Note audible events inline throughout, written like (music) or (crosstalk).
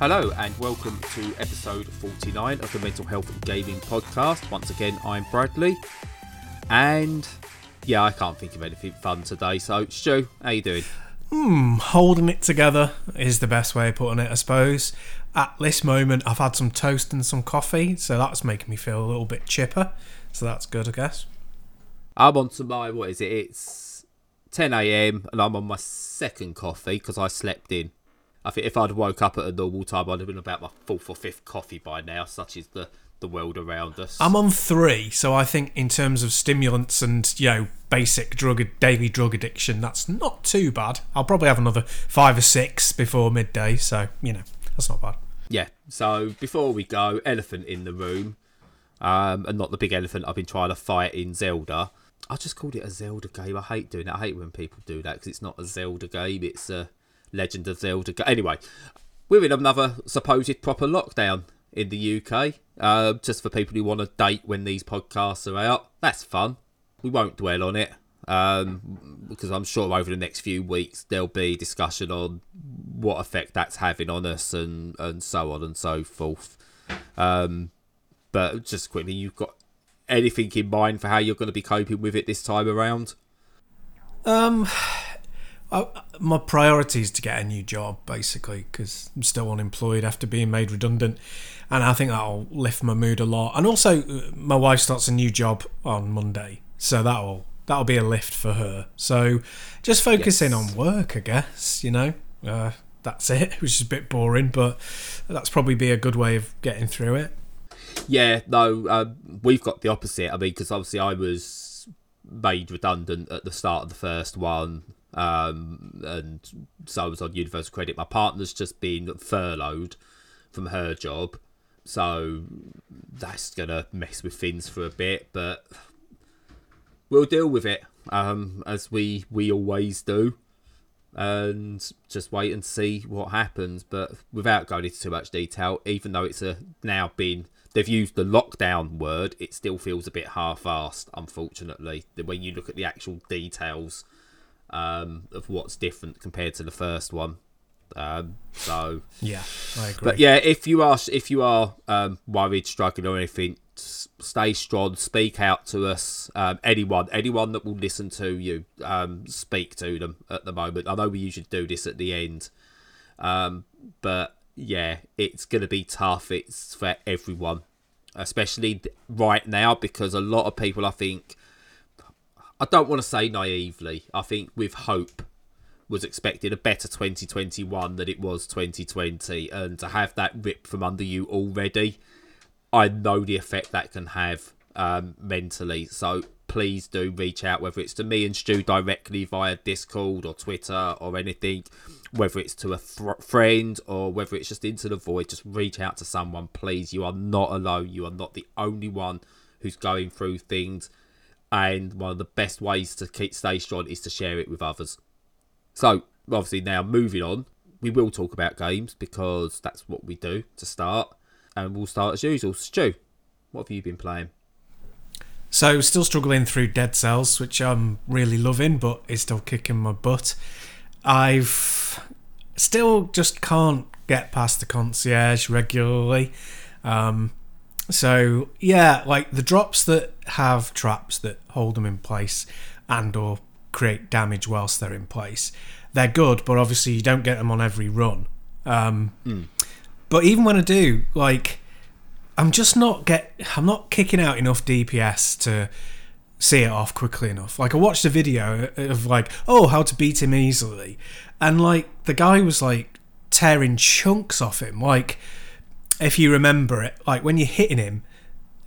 Hello and welcome to episode 49 of the Mental Health and Gaming podcast. Once again, I'm Bradley, and yeah, I can't think of anything fun today. So, Stu, how you doing? Hmm, holding it together is the best way of putting it, I suppose. At this moment, I've had some toast and some coffee, so that's making me feel a little bit chipper. So that's good, I guess. I'm on to my what is it? It's 10 a.m. and I'm on my second coffee because I slept in. I think if I'd woke up at a normal time, I'd have been about my fourth or fifth coffee by now. Such is the the world around us. I'm on three, so I think in terms of stimulants and you know basic drug daily drug addiction, that's not too bad. I'll probably have another five or six before midday, so you know that's not bad. Yeah. So before we go, elephant in the room, um, and not the big elephant I've been trying to fight in Zelda. I just called it a Zelda game. I hate doing it. I hate when people do that because it's not a Zelda game. It's a Legend of Zelda. Anyway, we're in another supposed proper lockdown in the UK. Uh, just for people who want to date when these podcasts are out. That's fun. We won't dwell on it um, because I'm sure over the next few weeks there'll be discussion on what effect that's having on us and, and so on and so forth. Um, but just quickly, you've got anything in mind for how you're going to be coping with it this time around? Um, I, my priority is to get a new job, basically, because I'm still unemployed after being made redundant, and I think that'll lift my mood a lot. And also, uh, my wife starts a new job on Monday, so that'll that'll be a lift for her. So, just focusing yes. on work, I guess. You know, uh, that's it. (laughs) Which is a bit boring, but that's probably be a good way of getting through it. Yeah, no, uh, we've got the opposite. I mean, because obviously I was made redundant at the start of the first one, um, and so I was on universal credit. My partner's just been furloughed from her job, so that's gonna mess with things for a bit, but we'll deal with it um, as we we always do and just wait and see what happens. But without going into too much detail, even though it's a now been they've used the lockdown word, it still feels a bit half-assed. Unfortunately, when you look at the actual details um, of what's different compared to the first one. Um, so yeah, I agree. But yeah, if you are if you are um, worried, struggling, or anything, stay strong. Speak out to us. Um, anyone, anyone that will listen to you, um, speak to them at the moment. I know we usually do this at the end, um, but yeah, it's going to be tough. It's for everyone, especially right now because a lot of people, I think, I don't want to say naively. I think with hope was expecting a better 2021 than it was 2020, and to have that ripped from under you already, I know the effect that can have um, mentally. So please do reach out, whether it's to me and Stu directly via Discord or Twitter or anything, whether it's to a th- friend or whether it's just into the void. Just reach out to someone, please. You are not alone. You are not the only one who's going through things and one of the best ways to keep stay strong is to share it with others. So obviously now moving on, we will talk about games because that's what we do to start, and we'll start as usual. Stu, what have you been playing? So still struggling through Dead Cells, which I'm really loving, but is still kicking my butt. I've still just can't get past the concierge regularly. Um, so yeah, like the drops that have traps that hold them in place and or create damage whilst they're in place, they're good. But obviously you don't get them on every run. Um, mm. But even when I do, like I'm just not get I'm not kicking out enough DPS to see it off quickly enough. Like I watched a video of like, oh, how to beat him easily, and like the guy was like tearing chunks off him, like if you remember it, like when you're hitting him,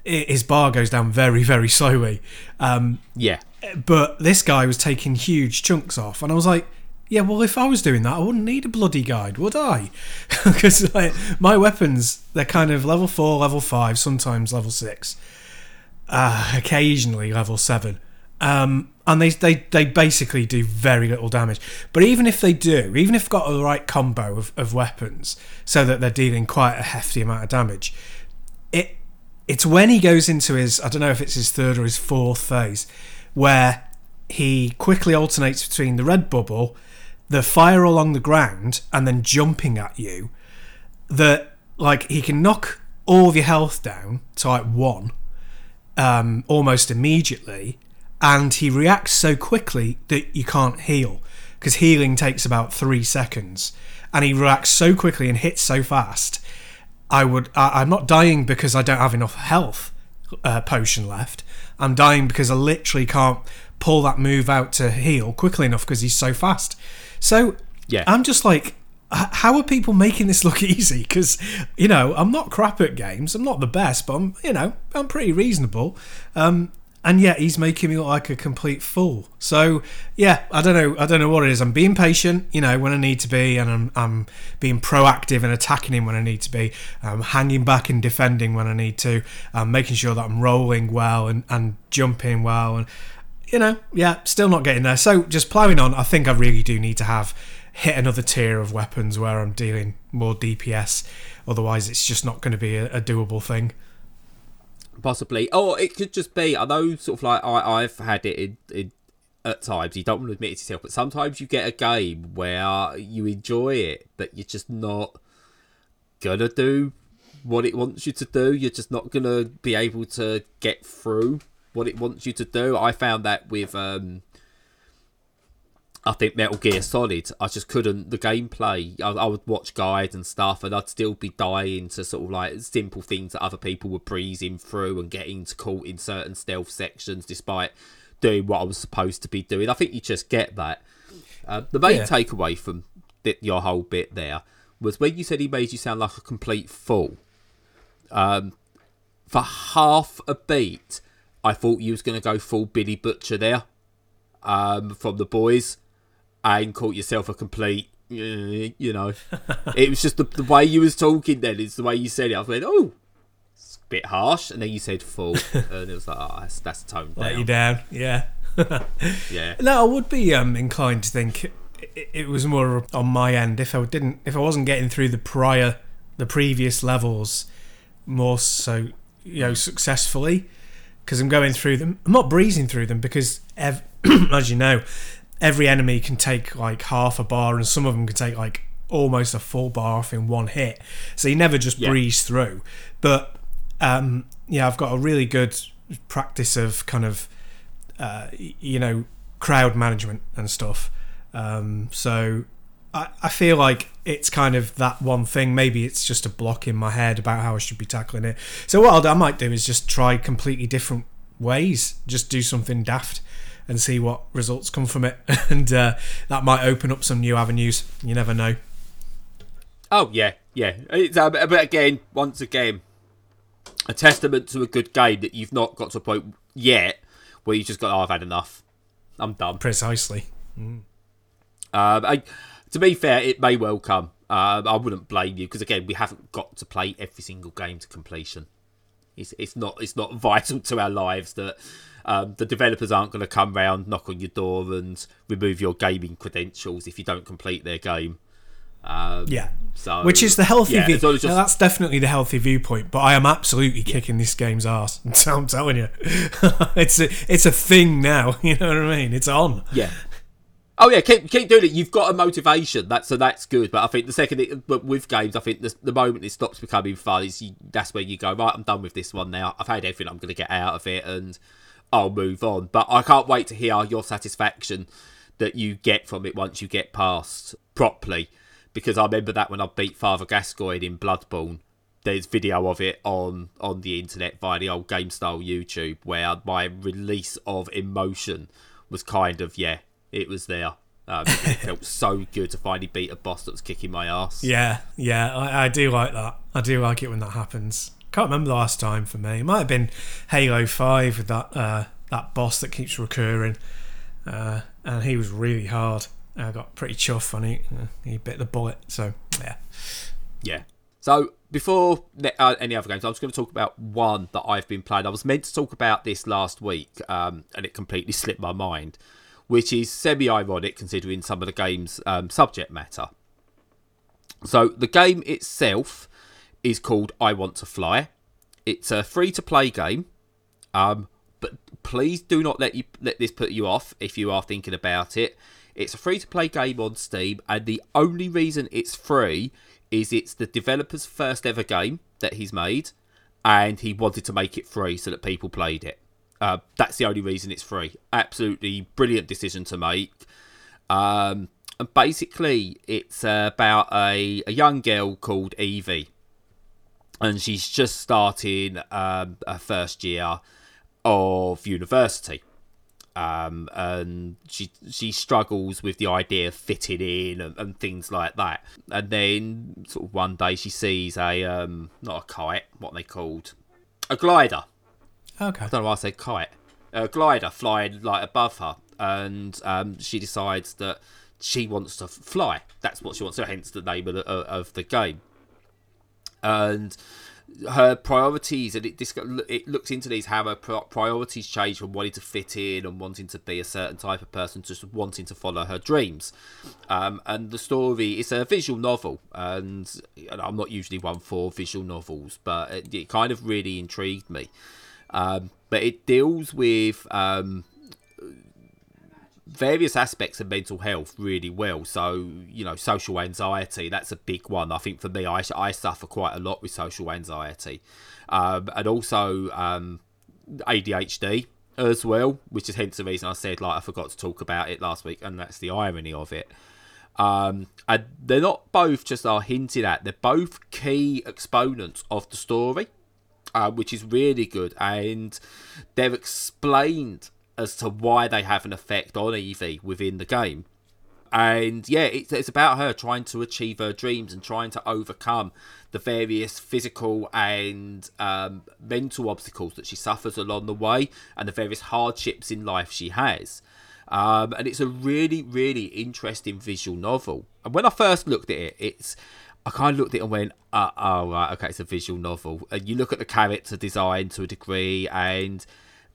his bar goes down very, very slowly. Um, yeah. But this guy was taking huge chunks off, and I was like, yeah, well, if I was doing that, I wouldn't need a bloody guide, would I? (laughs) Because like, my weapons, they're kind of level four, level five, sometimes level six, uh, occasionally level seven. Um, and they, they, they basically do very little damage. But even if they do, even if got the right combo of, of weapons so that they're dealing quite a hefty amount of damage, it it's when he goes into his I don't know if it's his third or his fourth phase, where he quickly alternates between the red bubble, the fire along the ground, and then jumping at you. that like he can knock all of your health down to like one um, almost immediately, and he reacts so quickly that you can't heal because healing takes about three seconds, and he reacts so quickly and hits so fast. I would. I, I'm not dying because I don't have enough health uh, potion left. I'm dying because I literally can't pull that move out to heal quickly enough because he's so fast. So Yeah. I'm just like, how are people making this look (laughs) easy? Because you know, I'm not crap at games. I'm not the best, but I'm you know, I'm pretty reasonable. Um, and yet he's making me look like a complete fool. So yeah, I don't know. I don't know what it is. I'm being patient, you know, when I need to be, and I'm I'm being proactive and attacking him when I need to be. I'm hanging back and defending when I need to. I'm making sure that I'm rolling well and and jumping well, and you know, yeah, still not getting there. So just ploughing on. I think I really do need to have hit another tier of weapons where I'm dealing more DPS. Otherwise, it's just not going to be a, a doable thing. Possibly. Or it could just be. I know, sort of like I, I've had it in, in at times. You don't want to admit it to yourself, but sometimes you get a game where you enjoy it, but you're just not gonna do what it wants you to do. You're just not gonna be able to get through what it wants you to do. I found that with um. I think Metal Gear Solid, I just couldn't. The gameplay, I, I would watch guides and stuff, and I'd still be dying to sort of like simple things that other people were breezing through and getting caught in certain stealth sections despite doing what I was supposed to be doing. I think you just get that. Uh, the main Yeah. takeaway from th- your whole bit there was when you said he made you sound like a complete fool. Um, for half a beat, I thought you was going to go full Billy Butcher there um, from the boys and caught yourself a complete, uh, you know. it was just the, the way you was talking then, it's the way you said it. I was like, oh, it's a bit harsh. And then you said full. (laughs) and it was like, oh, that's, that's toned Let down. you down, yeah. (laughs) Yeah. No, I would be um, inclined to think it, it was more on my end if I didn't, if I wasn't getting through the prior, the previous levels more so, you know, successfully, because I'm going through them. I'm not breezing through them because, ev- (clears throat) as you know, every enemy can take like half a bar, and some of them can take like almost a full bar off in one hit. So you never just Yeah. breeze through. But um, yeah, I've got a really good practice of kind of uh, you know, crowd management and stuff. Um, so I, I feel like it's kind of that one thing. Maybe it's just a block in my head about how I should be tackling it. So what I'll do, I might do is just try completely different ways. Just do something daft and see what results come from it. (laughs) and uh, that might open up some new avenues. You never know. Oh, yeah, yeah. It's, um, but again, once again, a testament to a good game that you've not got to a point yet where you just got, oh, I've had enough. I'm done. Precisely. Um, I, to be fair, it may well come. Um, I wouldn't blame you because again, we haven't got to play every single game to completion. It's it's not it's not (laughs) vital to our lives that um, the developers aren't going to come round, knock on your door, and remove your gaming credentials if you don't complete their game. Um, Yeah. So Which is the healthy yeah, view. as Now, that's definitely the healthy viewpoint. But I am absolutely kicking this game's ass. (laughs) I'm telling you, (laughs) it's a it's a thing now. (laughs) You know what I mean? It's on. Yeah. Oh yeah, keep keep doing it. You've got a motivation. That's so that's good. But I think the second, it, but with games, I think the, the moment it stops becoming fun is you, that's where you go right. I'm done with this one now. I've had everything I'm going to get out of it, and I'll move on. But I can't wait to hear your satisfaction that you get from it once you get past properly. Because I remember that when I beat Father Gascoigne in Bloodborne, there's video of it on on the internet via the old game style YouTube where my release of emotion was kind of yeah, it was there. Um, it (laughs) felt so good to finally beat a boss that was kicking my ass. Yeah, yeah, I, I do like that. I do like it when that happens. Can't remember the last time for me. It might have been Halo Five with that uh, that boss that keeps recurring, uh, and he was really hard. I got pretty chuffed when he uh, he bit the bullet. So yeah, Yeah. So before uh, any other games, I was going to talk about one that I've been playing. I was meant to talk about this last week, um, and it completely slipped my mind, which is semi-ironic considering some of the game's um, subject matter. So the game itself is called I Want to Fly. It's a free-to-play game, um, but please do not let you let this put you off if you are thinking about it. It's a free-to-play game on Steam, and the only reason it's free is it's the developer's first ever game that he's made, and he wanted to make it free so that people played it. Uh, that's the only reason it's free. Absolutely brilliant decision to make. Um, and basically, it's about a, a young girl called Evie, and she's just starting um, her first year of university. Um, and she she struggles with the idea of fitting in and, and, things like that. And then sort of one day she sees a um, not a kite, what they called a glider. Okay. I don't know why I said kite. A glider flying like above her, and um, she decides that she wants to fly. That's what she wants. So hence the name of the, of the game. And her priorities and it it looks into these how her priorities change from wanting to fit in and wanting to be a certain type of person to just wanting to follow her dreams. Um, and the story is a visual novel and, and, i'm not usually one for visual novels but it, it kind of really intrigued me. Um, but it deals with um, various aspects of mental health really well. So, you know, social anxiety, that's a big one. I think for me, I, I suffer quite a lot with social anxiety. Um, and also um, ADHD as well, which is hence the reason I said, like, I forgot to talk about it last week. And that's the irony of it. Um, and they're not both just are hinted at, they're both key exponents of the story. Uh, which is really good, and they're explained as to why they have an effect on Evie within the game. And yeah, it's, it's about her trying to achieve her dreams and trying to overcome the various physical and um, mental obstacles that she suffers along the way and the various hardships in life she has. Um, and it's a really, really interesting visual novel. And when I first looked at it, it's I kind of looked at it and went, uh, "Oh, right, okay, it's a visual novel." And you look at the character design to a degree, and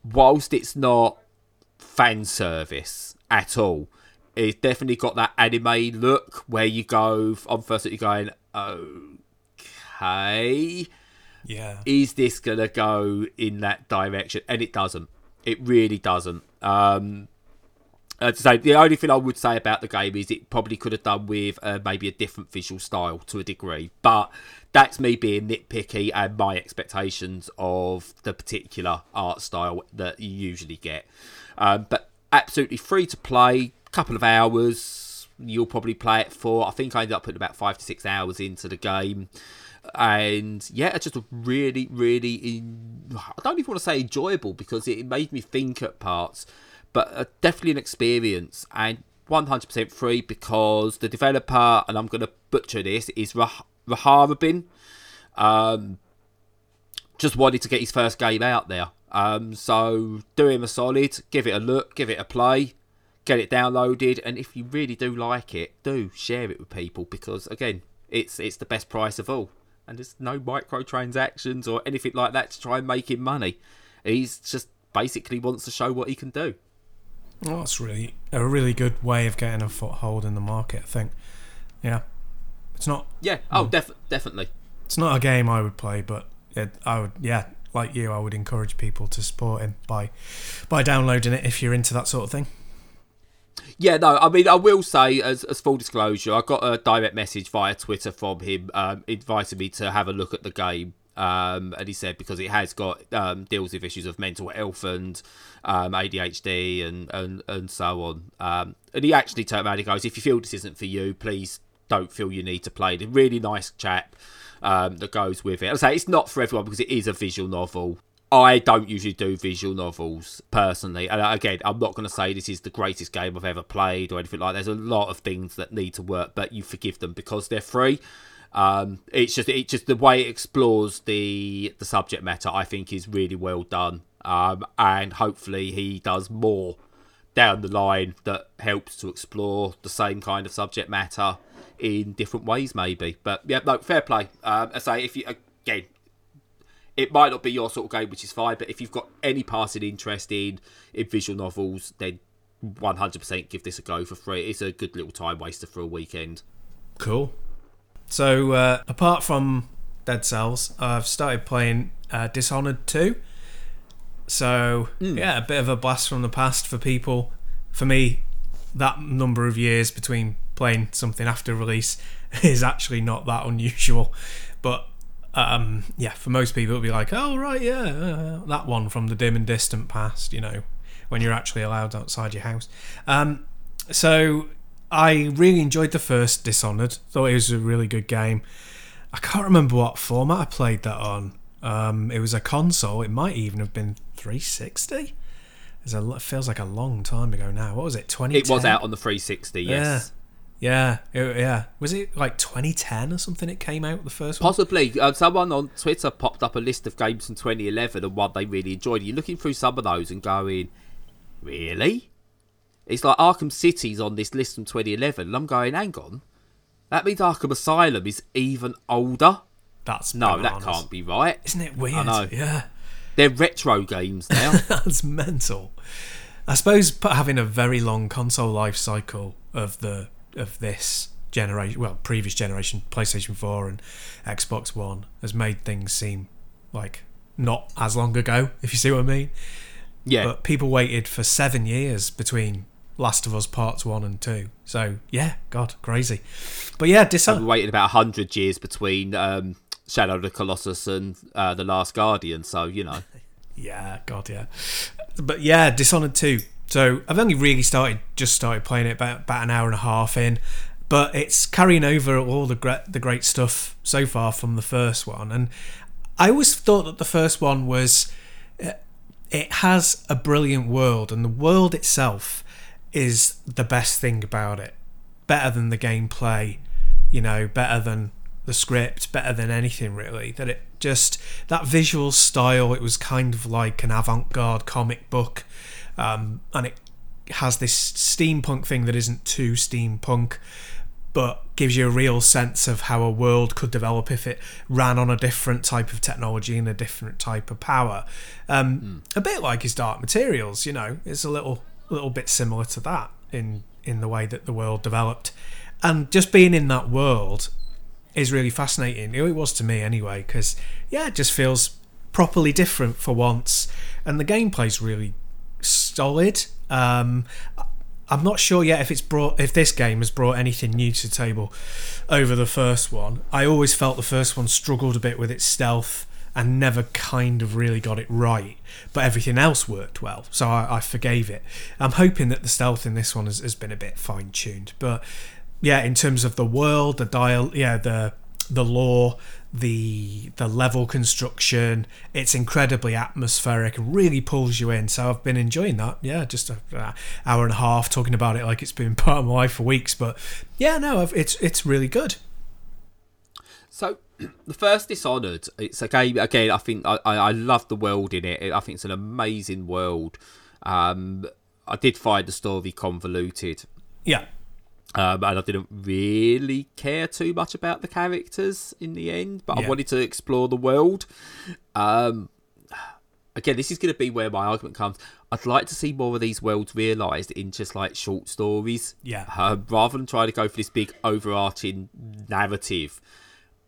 whilst it's not fan service at all. It's definitely got that anime look where you go on first that you're going, okay, yeah, is this gonna go in that direction? And it doesn't. It really doesn't. Um, uh, so the only thing I would say about the game is it probably could have done with uh, maybe a different visual style to a degree, but that's me being nitpicky and my expectations of the particular art style that you usually get. Um, but absolutely free to play, couple of hours. You'll probably play it for. I think I ended up putting about five to six hours into the game. And yeah, it's just a really, really, in, I don't even want to say enjoyable because it made me think at parts, but uh, definitely an experience and 100% free because the developer, and I'm going to butcher this, is Rah- Raharabin. Um, just wanted to get his first game out there. Um, so do him a solid, give it a look, give it a play, get it downloaded, and if you really do like it, do share it with people because again, it's it's the best price of all, and there's no microtransactions or anything like that to try and make him money. He's just basically wants to show what he can do. Well, that's really a really good way of getting a foothold in the market. I think. Yeah, it's not. Yeah. Oh, mm. def- definitely. It's not a game I would play, but it, I would. Yeah, like you, I would encourage people to support him by by downloading it if you're into that sort of thing. Yeah, no, I mean, I will say, as, as full disclosure, I got a direct message via Twitter from him um, inviting me to have a look at the game. Um, and he said because it has got um, deals with issues of mental health and um, ADHD and, and, and so on. Um, and he actually turned around and goes, if you feel this isn't for you, please don't feel you need to play it. Really nice chap um, that goes with it. I say it's not for everyone because it is a visual novel. I don't usually do visual novels personally, and again, I'm not going to say this is the greatest game I've ever played or anything like. that. There's a lot of things that need to work, but you forgive them because they're free. Um, it's just it's just the way it explores the the subject matter. I think is really well done, um, and hopefully he does more down the line that helps to explore the same kind of subject matter in different ways, maybe. But yeah, no, fair play. Um, I say if you again, it might not be your sort of game, which is fine. But if you've got any passing interest in in visual novels, then 100% give this a go for free. It's a good little time waster for a weekend. Cool. So uh, apart from Dead Cells, I've started playing uh, Dishonored 2. So mm. yeah, a bit of a blast from the past for people. For me, that number of years between playing something after release (laughs) is actually not that unusual. But um, yeah, for most people, it'll be like, oh right, yeah, uh, that one from the dim and distant past. You know, when you're actually allowed outside your house. Um, so I really enjoyed the first Dishonored. Thought it was a really good game. I can't remember what format I played that on. Um, it was a console. It might even have been 360. A, it feels like a long time ago now. What was it? 2010? It was out on the 360, yes. Yeah. Yeah, it- yeah. Was it like 2010 or something? It came out the first one. Possibly. Uh, someone on Twitter popped up a list of games from 2011 and what they really enjoyed. You're looking through some of those and going, really? It's like Arkham City's on this list from 2011, and I'm going, hang on. That means Arkham Asylum is even older? That's No, bananas. that can't be right. Isn't it weird? I know. Yeah. They're retro games now. (laughs) That's mental. I suppose having a very long console life cycle of the of this generation, well, previous generation, PlayStation 4 and Xbox One, has made things seem like not as long ago, if you see what I mean. yeah. But people waited for seven years between Last of Us Parts 1 and 2. So, yeah, God, crazy. But yeah, Dishonored. we waited about 100 years between um, Shadow of the Colossus and uh, The Last Guardian, so, you know. (laughs) Yeah, God, yeah. But yeah, Dishonored 2. So I've only really started, just started playing it about, about an hour and a half in, but it's carrying over all the great, the great stuff so far from the first one. And I always thought that the first one was, uh, it has a brilliant world, and the world itself is the best thing about it. Better than the gameplay, you know, better than the script, better than anything really. That it just that visual style, it was kind of like an avant-garde comic book, um, and it has this steampunk thing that isn't too steampunk, but gives you a real sense of how a world could develop if it ran on a different type of technology and a different type of power. Um, A bit like his Dark Materials, you know, it's a little little bit similar to that in in the way that the world developed, and just being in that world is really fascinating. It was to me anyway, because yeah, it just feels properly different for once, and the gameplay's really solid. Um, I'm not sure yet if it's brought if this game has brought anything new to the table over the first one. I always felt the first one struggled a bit with its stealth and never kind of really got it right, but everything else worked well, so I, I forgave it. I'm hoping that the stealth in this one has, has been a bit fine tuned, but yeah, in terms of the world, the dial, yeah, the the lore, the the level construction, it's incredibly atmospheric and really pulls you in. So I've been enjoying that. Yeah, just an hour and a half talking about it like it's been (laughs) part of my life for weeks. But yeah, no, I've, it's it's really good. So, (clears throat) the first Dishonored, it's a game, again, I think I, I, I love the world in it. I think it's an amazing world. Um, I did find the story convoluted. Yeah, Um, and I didn't really care too much about the characters in the end, but I wanted to explore the world. Um, again, this is going to be where my argument comes. I'd like to see more of these worlds realised in just like short stories. Yeah. Um, rather than trying to go for this big overarching narrative,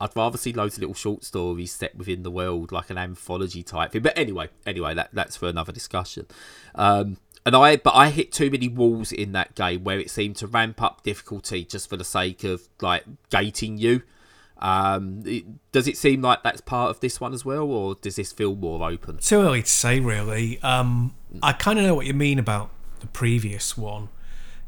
I'd rather see loads of little short stories set within the world, like an anthology type thing. But anyway, anyway, that that's for another discussion. Um, and I, but I hit too many walls in that game where it seemed to ramp up difficulty just for the sake of like gating you. Um, it, does it seem like that's part of this one as well, or does this feel more open? too early to say really. Um, I kind of know what you mean about the previous one.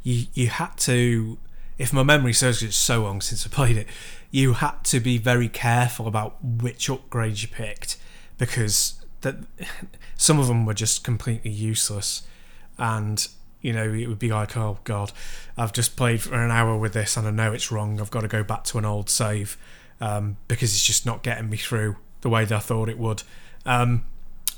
You you had to, if my memory serves, it's so long since I played it. You had to be very careful about which upgrades you picked because that (laughs) some of them were just completely useless, and you know it would be like, oh god, I've just played for an hour with this and I know it's wrong. I've got to go back to an old save um, because it's just not getting me through the way that I thought it would. Um,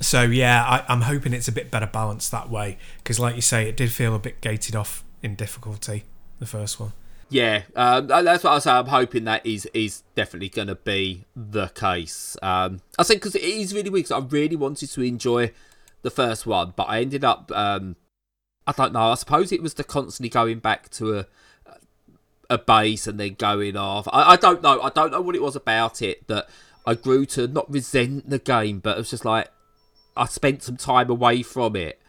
so yeah, I, I'm hoping it's a bit better balanced that way because, like you say, it did feel a bit gated off in difficulty. The first one. Yeah, um, that's what I say. I'm hoping that is is definitely going to be the case. Um, I think because it is really weird. I really wanted to enjoy the first one, but I ended up. Um, I don't know. I suppose it was the constantly going back to a a base and then going off. I, I don't know. I don't know what it was about it that I grew to not resent the game, but it was just like I spent some time away from it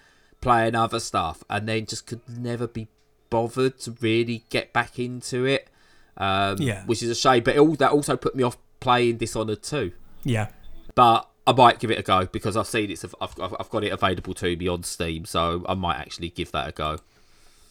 playing other stuff and then just could never be bothered to really get back into it. Um, Yeah. which is a shame. But it, all, that also put me off playing Dishonored 2. Yeah. But I might give it a go because I've seen it's I've, I've, got it available to me on Steam, so I might actually give that a go.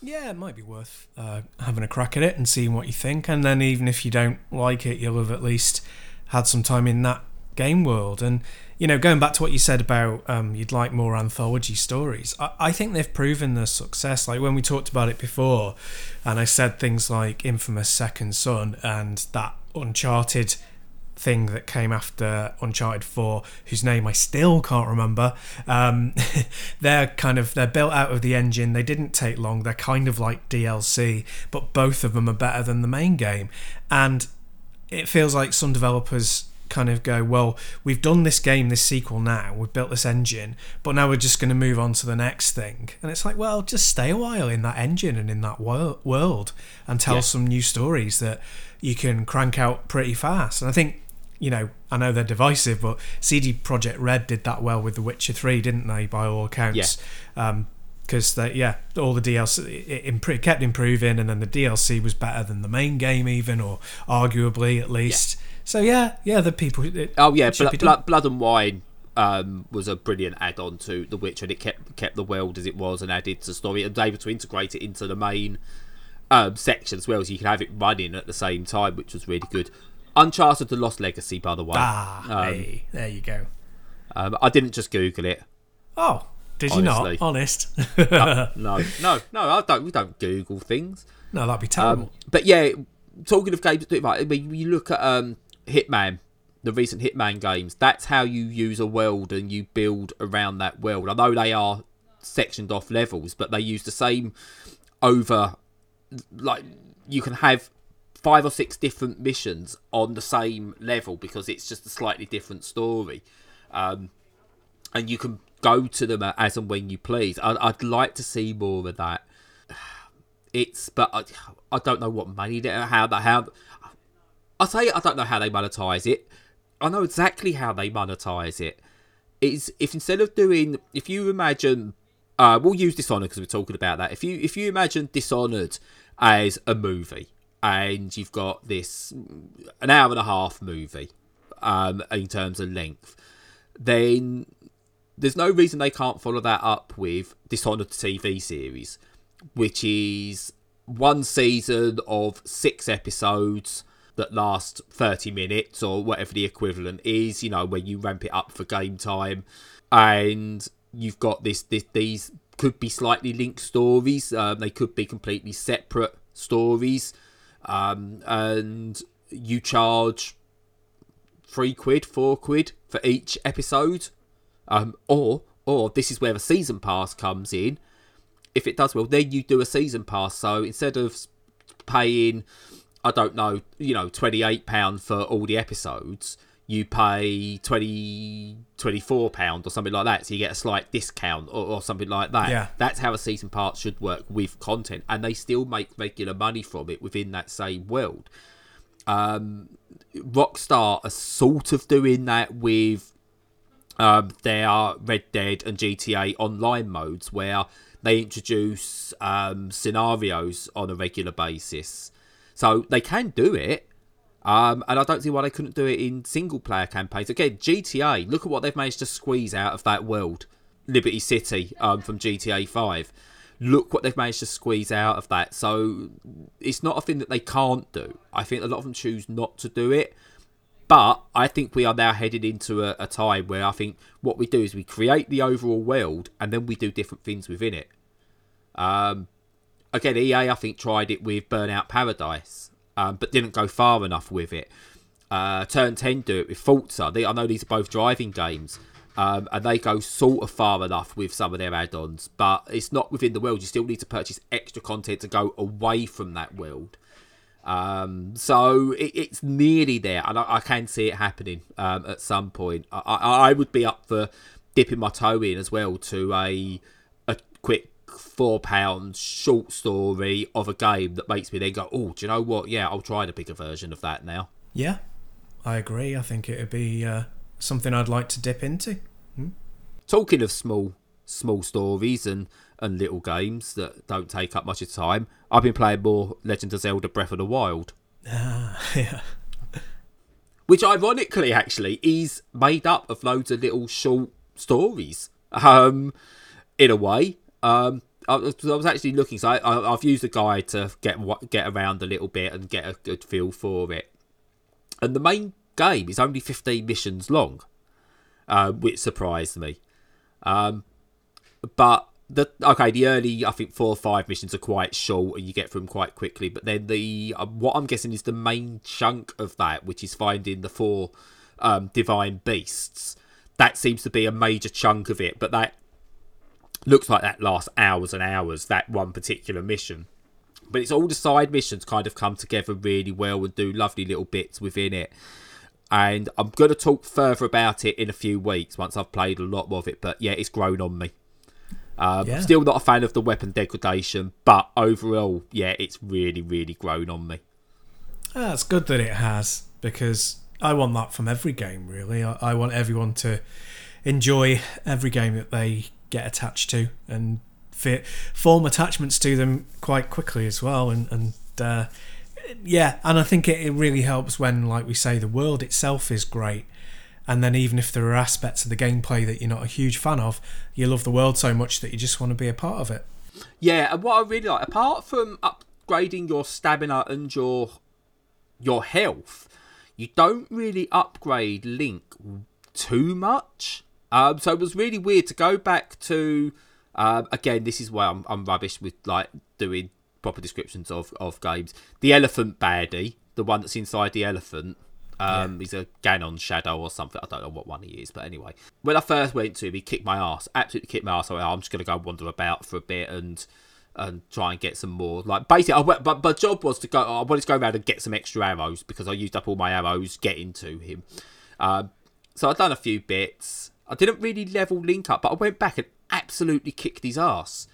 Yeah, it might be worth uh, having a crack at it and seeing what you think. And then, even if you don't like it, you'll have at least had some time in that game world. And, you know, going back to what you said about um, you'd like more anthology stories, I, I think they've proven their success. Like when we talked about it before, and I said things like Infamous Second Son and that Uncharted thing that came after Uncharted 4, whose name I still can't remember. Um, (laughs) they're kind of they're built out of the engine. They didn't take long. They're kind of like DLC, but both of them are better than the main game. And it feels like some developers kind of go, well, we've done this game, this sequel now, we've built this engine, but now we're just going to move on to the next thing. And it's like, well, just stay a while in that engine and in that wor- world and tell Yeah. some new stories that you can crank out pretty fast. And I think, you know, I know they're divisive, but CD Projekt Red did that well with The Witcher 3, didn't they, by all accounts? Um, because they yeah all the DLC it, it kept improving and then the DLC was better than the main game even or arguably at least so yeah yeah the people it, Oh yeah, it should Blo- be done. Blood, Blood and Wine um, was a brilliant add-on to The Witcher, and it kept kept the world as it was and added to the story, and was able to integrate it into the main um, section as well, so you can have it running at the same time, which was really good. Uncharted: The Lost Legacy, by the way. ah um, hey, there you go Um, I didn't just Google it. oh did you Honestly. not honest (laughs) No, no, no. I don't. We don't Google things. no that'd be terrible Um, but yeah, talking of games that do it right, I mean, you look at um, Hitman, the recent Hitman games. That's how you use a world and you build around that world. I know they are sectioned off levels, but they use the same over. Like you can have five or six different missions on the same level because it's just a slightly different story. Um, and you can go to them as and when you please. I'd, I'd like to see more of that. (sighs) It's, but I, I don't know what money they how that how. I say I don't know how they monetize it. I know exactly how they monetize. It's if instead of doing, if you imagine, uh, we'll use Dishonored because we're talking about that. If you if you imagine Dishonored as a movie, and you've got this an hour and a half movie, um, in terms of length, then there's no reason they can't follow that up with Dishonored TV series, which is one season of six episodes that last 30 minutes or whatever the equivalent is, you know, when you ramp it up for game time. And you've got this, this these could be slightly linked stories, um, they could be completely separate stories. Um, and you charge three quid, four quid for each episode. Um, or or this is where the season pass comes in. If it does well, then you do a season pass. So instead of paying, I don't know, you know, twenty eight pound for all the episodes, you pay 20 24 pound or something like that. So you get a slight discount or, or something like that. Yeah. That's how a season pass should work with content, and they still make regular money from it within that same world. Um, Rockstar are sort of doing that with um, their Red Dead and GTA online modes where they introduce um, scenarios on a regular basis. So they can do it. Um, and I don't see why they couldn't do it in single player campaigns. Again, GTA, look at what they've managed to squeeze out of that world. Liberty City um, from GTA 5. Look what they've managed to squeeze out of that. So it's not a thing that they can't do. I think a lot of them choose not to do it. But I think we are now headed into a, a time where I think what we do is we create the overall world and then we do different things within it. Um, again, EA I think tried it with Burnout Paradise, um, but didn't go far enough with it. Uh, Turn 10 do it with Forza. They, I know these are both driving games, um, and they go sort of far enough with some of their add-ons, but it's not within the world. You still need to purchase extra content to go away from that world. Um, so it, it's nearly there, and I, I can see it happening um, at some point. I, I, I would be up for dipping my toe in as well to a a quick four pound short story of a game that makes me then go, oh, do you know what? Yeah, I'll try the bigger version of that now. yeah i agree i think it'd be uh, something i'd like to dip into Talking of small small stories and and little games that don't take up much of time. I've been playing more Legend of Zelda Breath of the Wild. Ah, (laughs) yeah. Which ironically actually is made up of loads of little short stories. Um in a way. Um I was, actually looking, so I, have used the guide to get get around a little bit and get a good feel for it. And the main game is only 15 missions long, uh, which surprised me. Um, but the okay, the early I think four or five missions are quite short and you get through them quite quickly. But then the uh, what I'm guessing is the main chunk of that, which is finding the four um, divine beasts. That seems to be a major chunk of it, but that looks like that lasts hours and hours. That one particular mission. But it's all the side missions kind of come together really well and do lovely little bits within it and I'm going to talk further about it in a few weeks once I've played a lot more of it. But yeah, it's grown on me. Um, yeah. Still not a fan of the weapon degradation, but overall, yeah, it's really, really grown on me. Ah, it's good that it has because I want that from every game. Really, I, I want everyone to enjoy every game that they get attached to and fit, form attachments to them quite quickly as well, and and uh, yeah, and I think it, it really helps when, like we say, the world itself is great. And then even if there are aspects of the gameplay that you're not a huge fan of, you love the world so much that you just want to be a part of it. Yeah, and what I really like, apart from upgrading your stamina and your your health, you don't really upgrade Link too much. Um, so it was really weird to go back to. Um, again, this is why I'm, I'm rubbish with like doing proper descriptions of, of games. The elephant baddie, the one that's inside the elephant, um, yeah. he's a Ganon shadow or something. I don't know what one he is, but anyway. When I first went to him, he kicked my ass, absolutely kicked my ass. I went, oh, I'm just going to go wander about for a bit and and try and get some more. Like basically, I went, but my job was to go. I wanted to go around and get some extra arrows because I used up all my arrows getting to him. Um, so I'd done a few bits. I didn't really level Link up, but I went back and absolutely kicked his ass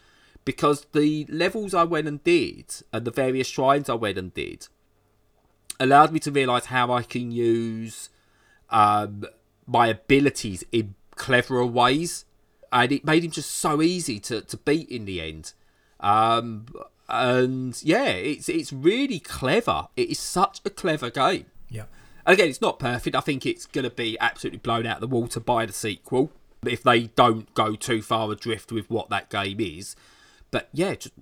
because the levels I went and did and the various shrines I went and did allowed me to realize how I can use um, my abilities in cleverer ways, and it made him just so easy to, to beat in the end. Um, and yeah, it's it's really clever. It is such a clever game. Yeah. Again, it's not perfect. I think it's going to be absolutely blown out of the water by the sequel if they don't go too far adrift with what that game is. But yeah, just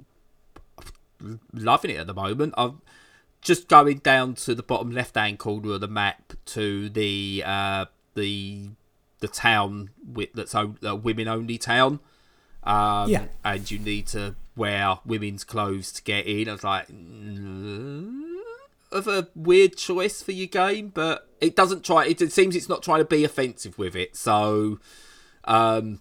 loving it at the moment. I'm just going down to the bottom left hand corner of the map to the uh, the the town with that's a women only town. Um, yeah, and you need to wear women's clothes to get in. I was like, mm, of a weird choice for your game, but it doesn't try. It, it seems it's not trying to be offensive with it. So, um,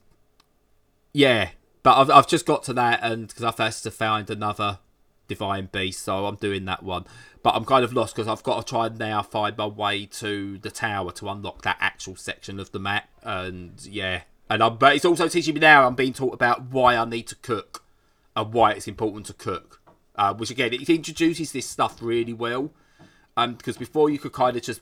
yeah, but I've, I've just got to that, and because I've had to find another divine beast, so I'm doing that one. But I'm kind of lost because I've got to try and now find my way to the tower to unlock that actual section of the map. And yeah, and I'm, but it's also teaching me now. I'm being taught about why I need to cook and why it's important to cook. Uh, which again, it introduces this stuff really well. Um, because before you could kind of just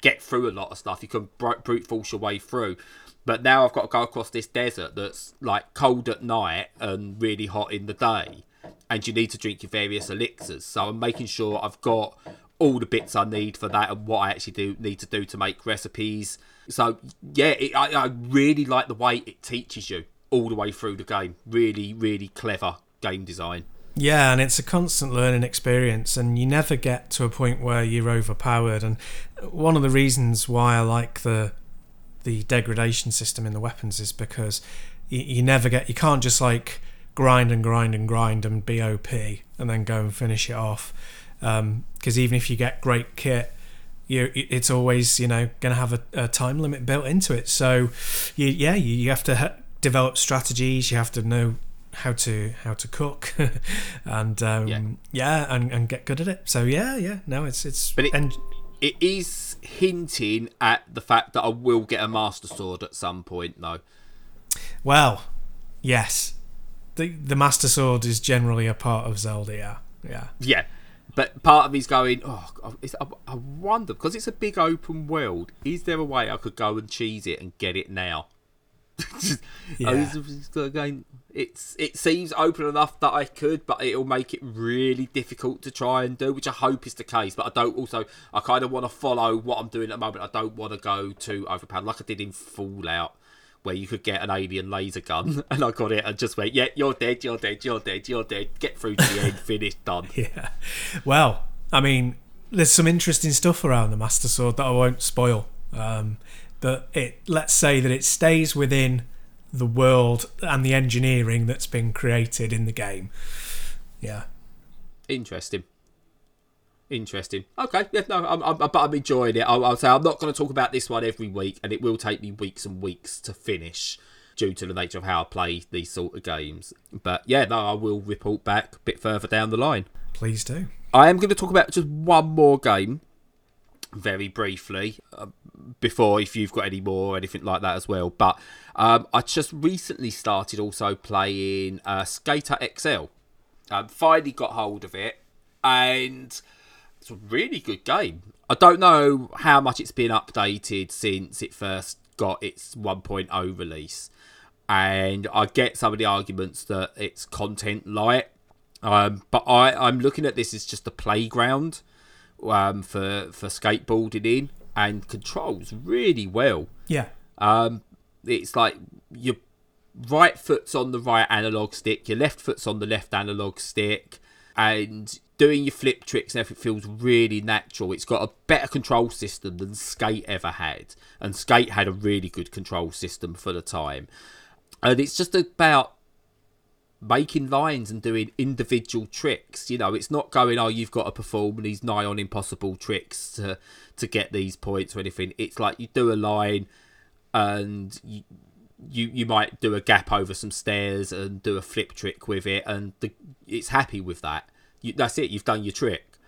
get through a lot of stuff, you can brute force your way through. But now I've got to go across this desert that's like cold at night and really hot in the day, and you need to drink your various elixirs. So I'm making sure I've got all the bits I need for that and what I actually do need to do to make recipes. So yeah, it, I, I really like the way it teaches you all the way through the game. Really, really clever game design. Yeah, and it's a constant learning experience, and you never get to a point where you're overpowered. And one of the reasons why I like the the degradation system in the weapons is because you, you never get you can't just like grind and grind and grind and be OP and then go and finish it off. Because um, even if you get great kit, you it's always you know going to have a, a, time limit built into it. So you, yeah, you, you have to ha- develop strategies. You have to know how to how to cook (laughs) and um, yeah. yeah, and, and get good at it. So yeah, yeah, no, it's it's but it, and it is hinting at the fact that I will get a Master Sword at some point, though. Well, yes, the the Master Sword is generally a part of Zelda. Yeah, yeah, yeah. But part of me's going, oh, I, I wonder because it's a big open world. Is there a way I could go and cheese it and get it now? (laughs) yeah. going, it's it seems open enough that I could, but it'll make it really difficult to try and do, which I hope is the case. But I don't also I kind of want to follow what I'm doing at the moment. I don't want to go too overpowered like I did in Fallout, where you could get an alien laser gun, (laughs) and I got it and just went, yeah, you're dead, you're dead, you're dead, you're dead. Get through to the end, (laughs) finish, done. Yeah. Well, I mean, there's some interesting stuff around the Master Sword that I won't spoil. Um, that it let's say that it stays within the world and the engineering that's been created in the game. Yeah. Interesting. Interesting. Okay, yeah, no, I'm, I'm, but I'm enjoying it. I'll, I'll say I'm not going to talk about this one every week, and it will take me weeks and weeks to finish due to the nature of how I play these sort of games. But yeah, no, I will report back a bit further down the line. Please do. I am going to talk about just one more game very briefly uh, before if you've got any more or anything like that as well. But um, I just recently started also playing uh, Skater XL. Um, finally got hold of it, and it's a really good game. I don't know how much it's been updated since it first got its 1.0 release, and I get some of the arguments that it's content light. Um, but I, I'm looking at this as just a playground um, for for skateboarding in and controls really well. Yeah. Um, it's like your right foot's on the right analog stick, your left foot's on the left analog stick, and doing your flip tricks and everything feels really natural. It's got a better control system than Skate ever had, and Skate had a really good control system for the time. And it's just about making lines and doing individual tricks. You know, it's not going, oh, you've got to perform these nigh on impossible tricks to to get these points or anything. It's like you do a line and you you, you might do a gap over some stairs and do a flip trick with it, and the, it's happy with that. You, that's it. You've done your trick.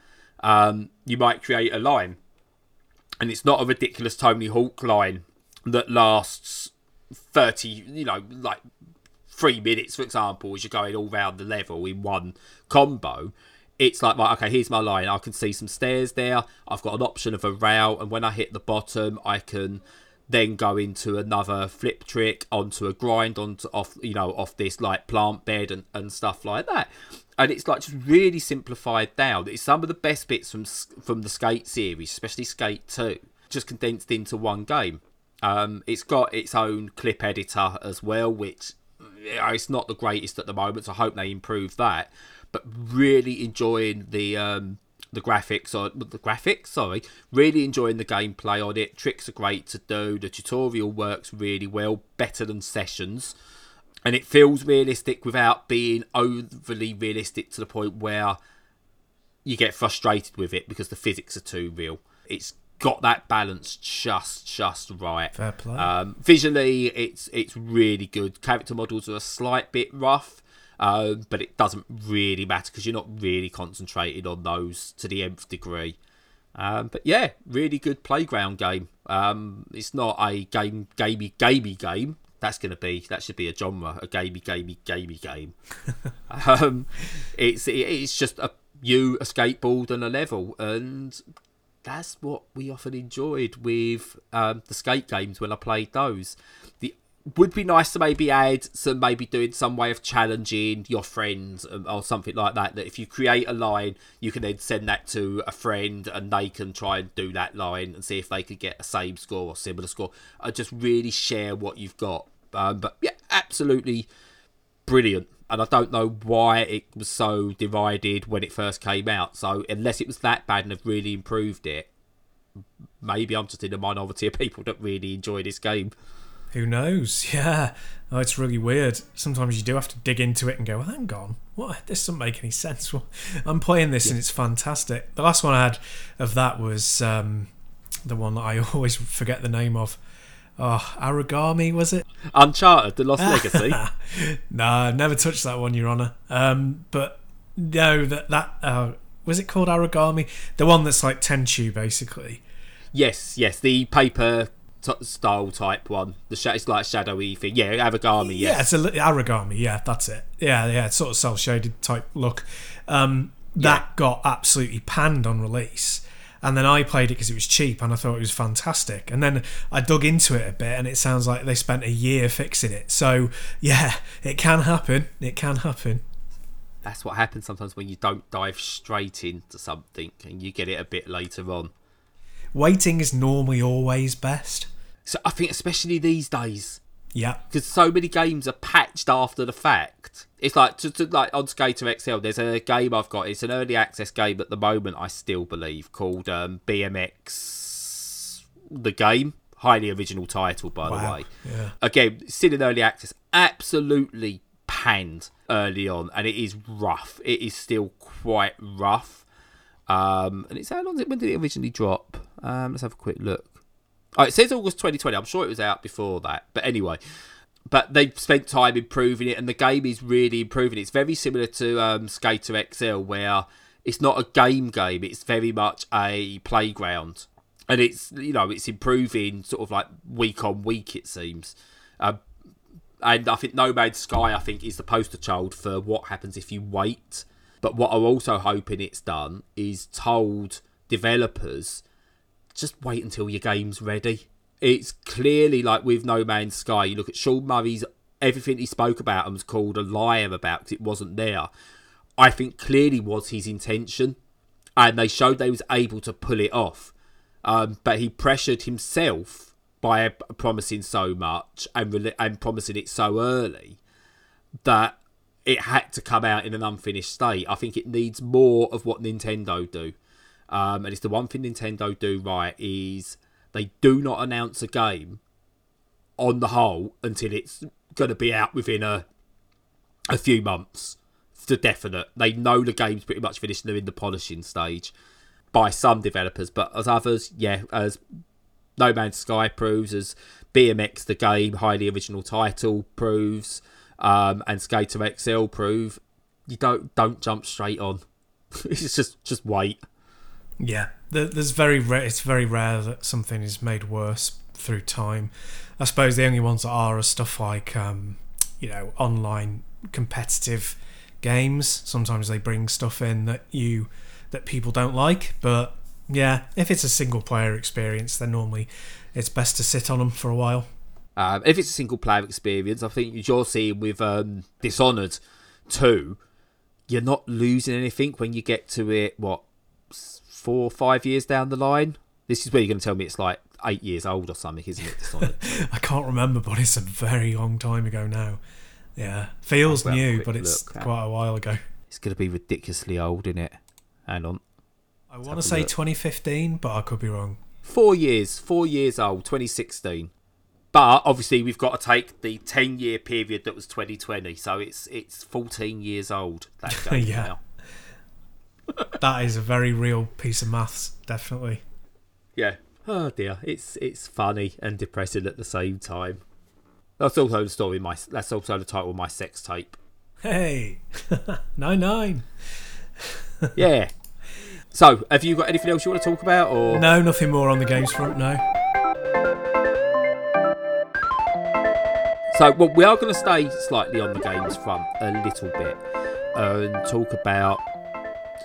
Um, you might create a line, and it's not a ridiculous Tony Hawk line that lasts thirty. You know, like three minutes, for example, as you're going all round the level in one combo, it's like, right, okay, here's my line. I can see some stairs there. I've got an option of a rail, and when I hit the bottom, I can then go into another flip trick onto a grind onto off you know off this like plant bed and, and stuff like that and it's like just really simplified down it's some of the best bits from from the skate series especially skate 2 just condensed into one game um, it's got its own clip editor as well which it's not the greatest at the moment, so I hope they improve that. But really enjoying the um, the graphics or the graphics, sorry, really enjoying the gameplay on it. Tricks are great to do. The tutorial works really well, better than sessions, and it feels realistic without being overly realistic to the point where you get frustrated with it because the physics are too real. It's got that balance just just right. Fair play. Um, visually, it's it's really good. Character models are a slight bit rough, uh, but it doesn't really matter because you're not really concentrated on those to the nth degree. Um, but yeah, really good playground game. Um, it's not a game gamey gamey game. That's gonna be that should be a genre, a gamey gamey gamey game. (laughs) um, it's it, it's just a you a skateboard and a level and that's what we often enjoyed with um, the skate games when I played those. The would be nice to maybe add some maybe doing some way of challenging your friends um, or something like that. That if you create a line, you can then send that to a friend and they can try and do that line and see if they could get a same score or similar score. I just really share what you've got. Um, but yeah, absolutely brilliant and I don't know why it was so divided when it first came out. So unless it was that bad and have really improved it, maybe I'm just in a minority of people that really enjoy this game. Who knows? (laughs) Yeah. Oh, it's really weird. Sometimes you do have to dig into it and go, well, hang on, what? This doesn't make any (laughs) sense. Well, I'm playing this yeah. and it's fantastic. The last one I had of that was um, the one that I (laughs) always forget the name of. Oh, Aragami was it? Uncharted: The Lost (laughs) Legacy. no, never touched that one, Your Honour. Um, but no, that that uh, was it called Aragami? The one that's like Tenchu, basically. Yes, yes, the paper t- style type one. The sh- it's like shadowy thing. Yeah, Aragami. Yes. Yeah, it's a Aragami. Yeah, that's it. Yeah, yeah, it's sort of cel shaded type look. Um, that yeah. got absolutely panned on release And then I played it because it was cheap and I thought it was fantastic. And then I dug into it a bit and it sounds like they spent a year fixing it. So, yeah, it can happen. It can happen. That's what happens sometimes when you don't dive straight into something and you get it a bit later on. Waiting is normally always best. So I think, especially these days, Yeah. because so many games are patched after the fact. It's like to, to, like on Skater XL. There's a game I've got. It's an early access game at the moment. I still believe called um, BMX the game. Highly original title, by the way. Yeah. Again, still in early access. Absolutely panned early on, and it is rough. It is still quite rough. Um, and it's how long? Did it, when did it originally drop? Um, let's have a quick look. Oh, it says August 2020. I'm sure it was out before that. But anyway, but they've spent time improving it, and the game is really improving. It's very similar to um, Skater XL, where it's not a game game. It's very much a playground, and it's you know it's improving sort of like week on week. It seems. Uh, and I think No Man's Sky, I think, is the poster child for what happens if you wait. But what I'm also hoping it's done is told developers just wait until your game's ready. It's clearly like with No Man's Sky, you look at Sean Murray's everything he spoke about and was called a liar about because it wasn't there. I think clearly was his intention, and they showed they was able to pull it off. Um, but he pressured himself by promising so much and rel- and promising it so early that it had to come out in an unfinished state. I think it needs more of what Nintendo do. Um, and it's the one thing Nintendo do right is they do not announce a game on the whole until it's going to be out within a a few months for definite. They know the game's pretty much finished and they're in the polishing stage by some developers, but as others, yeah, as No Man's Sky proves, as BMX the game, highly original title proves, um, and Skater XL prove, you don't don't jump straight on. (laughs) it's just just wait. Yeah, there's very rare. It's very rare that something is made worse through time. I suppose the only ones that are are stuff like, um, you know, online competitive games. Sometimes they bring stuff in that you that people don't like, but yeah, if it's a single player experience, then normally it's best to sit on them for a while. Um, if it's a single player experience, I think you're seeing with um, Dishonored 2, you're not losing anything when you get to it, what, four or five years down the line? This is where you're going to tell me it's like eight years old or something, isn't it? (laughs) I can't remember, but it's a very long time ago now. Yeah, feels I'll have a new, but it's quite a while ago. it's going to be ridiculously old, isn't it? Hang on. I want to say look. 2015, but I could be wrong. Four years, four years old, 2016. But obviously, we've got to take the 10 year period that was 2020. So it's it's 14 years old. That (laughs) Yeah. now. That is a very real piece of maths, definitely. Yeah. Oh dear, it's it's funny and depressing at the same time. That's also the story. My that's also the title of my sex tape. Hey, (laughs) nine nine. Yeah. so, have you got anything else you want to talk about, or No, nothing more on the games front. No. So, well, we are going to stay slightly on the games front a little bit uh, and talk about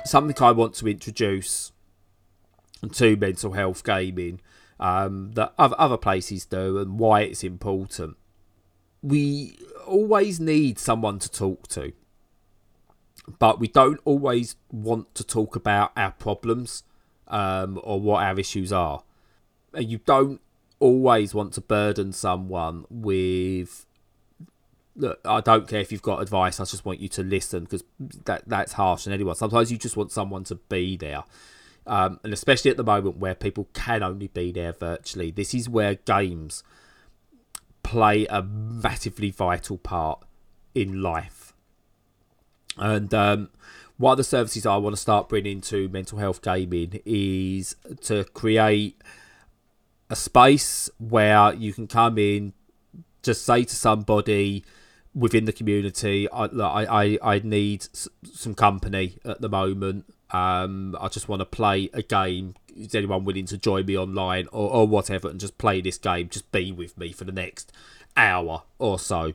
something I want to introduce to mental health gaming um, that other, places do and why it's important. We always need someone to talk to, but we don't always want to talk about our problems um, or what our issues are. You don't always want to burden someone with look i don't care if you've got advice i just want you to listen because that that's harsh on anyone. Sometimes you just want someone to be there um, and especially at the moment where people can only be there virtually. This is where games play a massively vital part in life. And um, one of the services i want to start bringing to mental health gaming is to create a space where you can come in, just say to somebody within the community, I I, I, need some company at the moment. Um, I just want to play a game. Is anyone willing to join me online or, or whatever and just play this game? Just be with me for the next hour or so.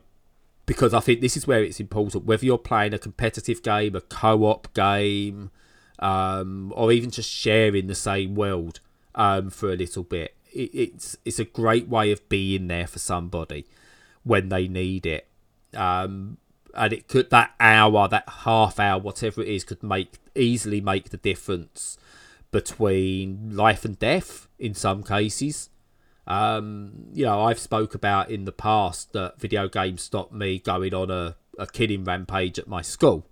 Because I think this is where it's important. Whether you're playing a competitive game, a co op game, um, or even just sharing the same world um, for a little bit. It, it's it's a great way of being there for somebody when they need it. Um, and it could that hour, that half hour, whatever it is, could make easily make the difference between life and death in some cases. Um, you know, I've spoke about in the past that video games stopped me going on a, a killing rampage at my school.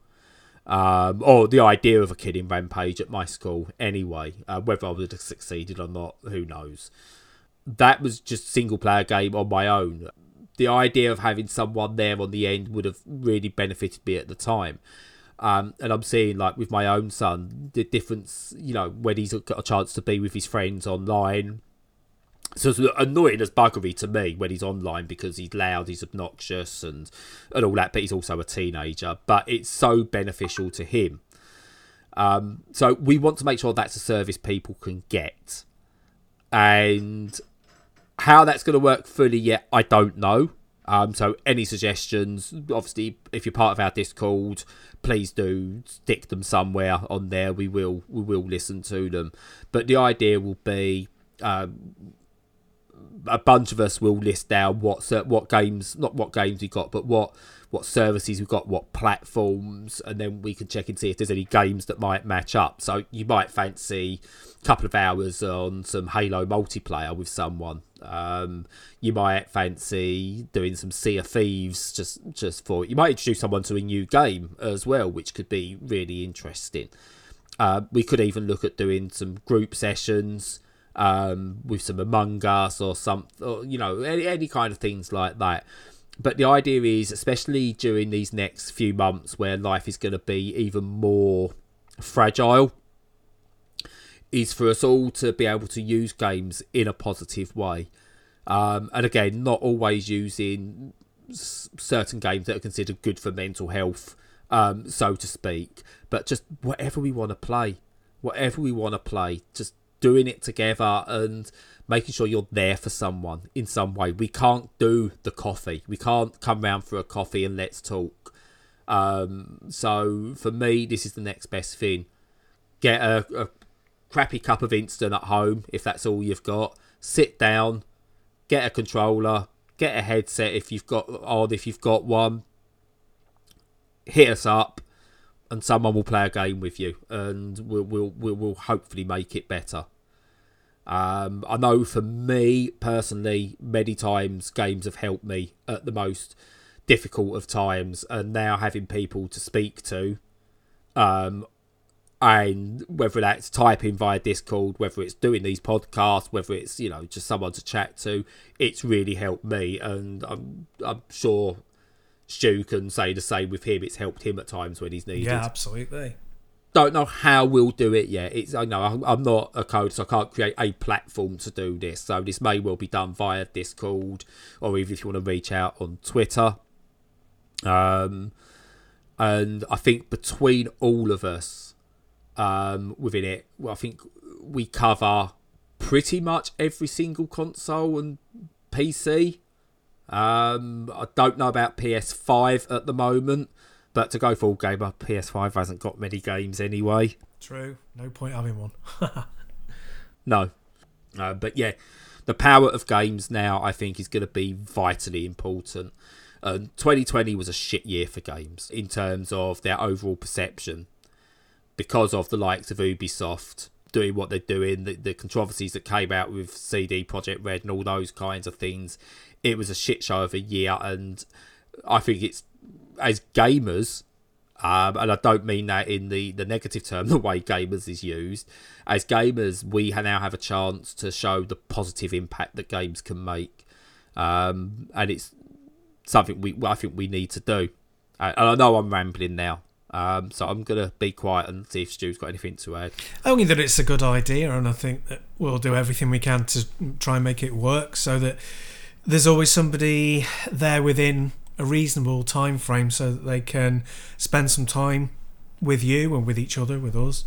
Um, or the idea of a killing rampage at my school anyway. Uh, whether I would have succeeded or not, who knows. That was just single player game on my own. The idea of having someone there on the end would have really benefited me at the time. Um, and I'm seeing like with my own son the difference, you know, when he's got a chance to be with his friends online so it's annoying as buggery to me when he's online because he's loud, he's obnoxious, and and all that. But he's also a teenager. But it's so beneficial to him. Um, so we want to make sure that's a service people can get, and how that's going to work fully yet, I don't know. Um, so any suggestions? Obviously, if you're part of our Discord, please do stick them somewhere on there. We will we will listen to them. But the idea will be um, a bunch of us will list down what what games, not what games we got, but what what services we've got, what platforms, and then we can check and see if there's any games that might match up. So you might fancy a couple of hours on some Halo multiplayer with someone. Um, you might fancy doing some Sea of Thieves just just for you might introduce someone to a new game as well, which could be really interesting. Uh, we could even look at doing some group sessions um, with some Among Us or some, or, you know, any, any kind of things like that. But the idea is, especially during these next few months where life is going to be even more fragile, is for us all to be able to use games in a positive way. Um, and again, not always using s- certain games that are considered good for mental health, um, so to speak, but just whatever we want to play, whatever we want to play, just doing it together and making sure you're there for someone in some way. We can't do the coffee. We can't come round for a coffee and let's talk. Um, so for me, this is the next best thing. Get a, a crappy cup of instant at home if that's all you've got. Sit down, get a controller, get a headset if you've got on if you've got one. Hit us up and someone will play a game with you, and we'll we'll we'll, we'll hopefully make it better. Um, I know for me personally, many times games have helped me at the most difficult of times, and now having people to speak to, um, and whether that's typing via Discord, whether it's doing these podcasts, whether it's you know just someone to chat to, it's really helped me, and I'm I'm sure Stu can say the same with him. It's helped him at times when he's needed. Yeah, absolutely don't know how we'll do it yet. It's I know I'm not a coder, so I can't create a platform to do this. So this may well be done via Discord, or even if you want to reach out on Twitter. Um, and I think between all of us, um, within it, well, I think we cover pretty much every single console and PC. Um, I don't know about PS5 at the moment. But to go full gamer, PS5 hasn't got many games anyway. True. No point having one. (laughs) no. Uh, but yeah, the power of games now, I think, is going to be vitally important. And 2020 was a shit year for games in terms of their overall perception because of the likes of Ubisoft doing what they're doing, the, the controversies that came out with CD Projekt Red and all those kinds of things. It was a shit show of a year, and I think it's as gamers, um, and I don't mean that in the, the negative term, (laughs) the way gamers is used. As gamers, we now have a chance to show the positive impact that games can make, um, and it's something we I think we need to do. And I know I'm rambling now, um, so I'm gonna be quiet and see if Stu's got anything to add. Only that it's a good idea, and I think that we'll do everything we can to try and make it work, so that there's always somebody there within a reasonable time frame so that they can spend some time with you and with each other, with us,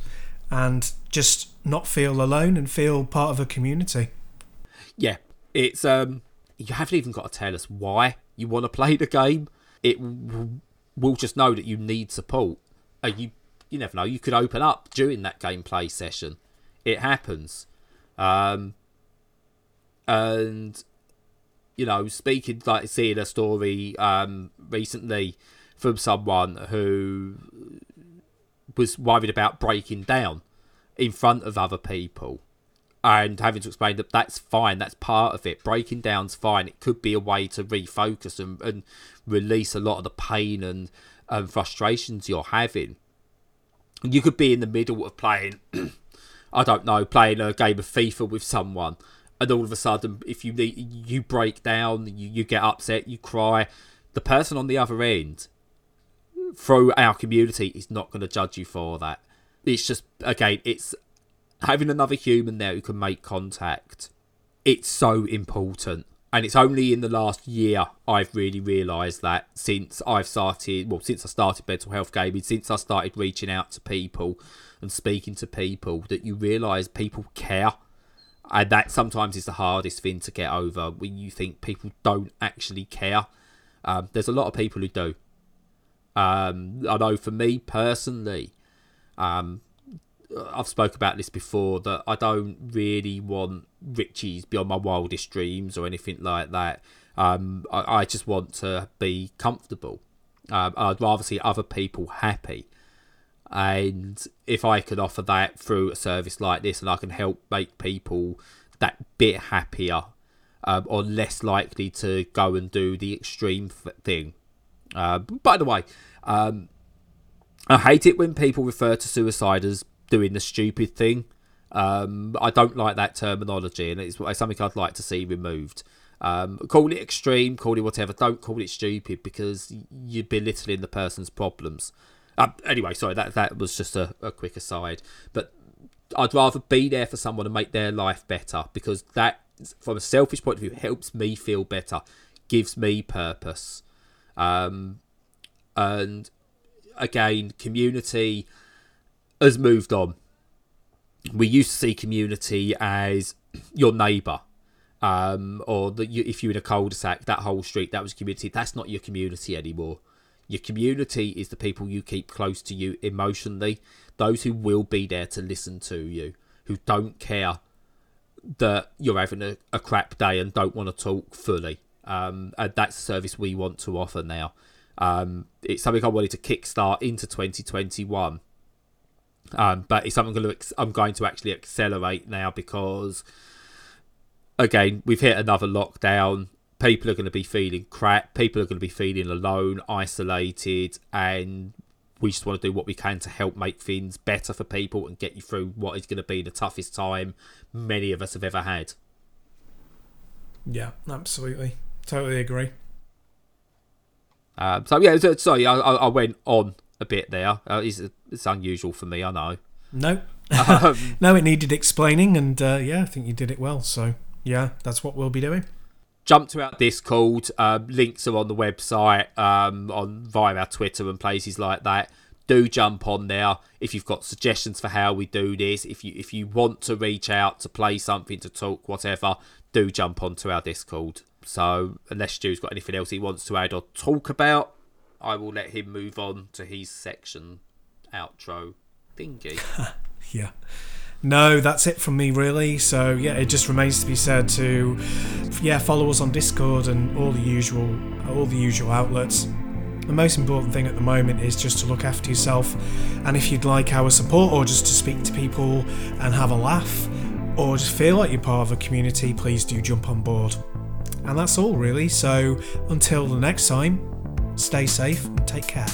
and just not feel alone and feel part of a community. Yeah, it's um, you haven't even got to tell us why you want to play the game. It we'll just know that you need support. Are you you never know. You could open up during that gameplay session. It happens. Um, and you know, speaking like seeing a story um, recently from someone who was worried about breaking down in front of other people and having to explain that that's fine, that's part of it. Breaking down's fine. It could be a way to refocus and, and release a lot of the pain and, and frustrations you're having. You could be in the middle of playing, (clears throat) I don't know, playing a game of FIFA with someone, and all of a sudden, if you you break down, you, you get upset, you cry, the person on the other end, through our community, is not going to judge you for that. It's just again, it's having another human there who can make contact, it's so important. And it's only in the last year I've really realised that since I've started, well, since I started mental health gaming, since I started reaching out to people and speaking to people, that you realise people care. And that sometimes is the hardest thing to get over when you think people don't actually care. Um, there's a lot of people who do. Um, I know for me personally, um, I've spoke about this before that I don't really want riches beyond my wildest dreams or anything like that. Um, I, I, just want to be comfortable. Um, I'd rather see other people happy. And if I could offer that through a service like this and I can help make people that bit happier um, or less likely to go and do the extreme thing. Uh, by the way, um, I hate it when people refer to suicide as doing the stupid thing. Um, I don't like that terminology, and it's, it's something I'd like to see removed. Um, call it extreme, call it whatever. Don't call it stupid because you're belittling the person's problems. Uh, anyway, sorry, that that was just a, a quick aside. But I'd rather be there for someone and make their life better because that, from a selfish point of view, helps me feel better, gives me purpose. Um, and again, community has moved on. We used to see community as your neighbour, um, or if you're in a cul-de-sac, that whole street that was community. That's not your community anymore. Your community is the people you keep close to you emotionally, those who will be there to listen to you, who don't care that you're having a, a crap day and don't want to talk fully. Um, and that's the service we want to offer now. Um, it's something I wanted to kickstart into 2021 um, but it's something I'm going, to, I'm going to actually accelerate now because, again, we've hit another lockdown. People are going to be feeling crap. People are going to be feeling alone, isolated, and we just want to do what we can to help make things better for people and get you through what is going to be the toughest time many of us have ever had. Yeah, absolutely. Totally agree. Um, so yeah, so, sorry, I, I went on a bit there. Uh, it's, it's unusual for me, I know. No, um, (laughs) no, it needed explaining, and uh, yeah, I think you did it well. So yeah, that's what we'll be doing. Jump to our Discord. Uh, links are on the website, um, on via our Twitter and places like that. Do jump on there if you've got suggestions for how we do this. If you if you want to reach out to play something, to talk, whatever, do jump onto our Discord. So unless Stu's got anything else he wants to add or talk about, I will let him move on to his section outro thingy. (laughs) yeah. No, that's it from me really. So yeah, it just remains to be said to yeah, follow us on Discord and all the usual all the usual outlets. The most important thing at the moment is just to look after yourself. And if you'd like our support or just to speak to people and have a laugh or just feel like you're part of a community, please do jump on board. And that's all really. So until the next time, Stay safe and take care.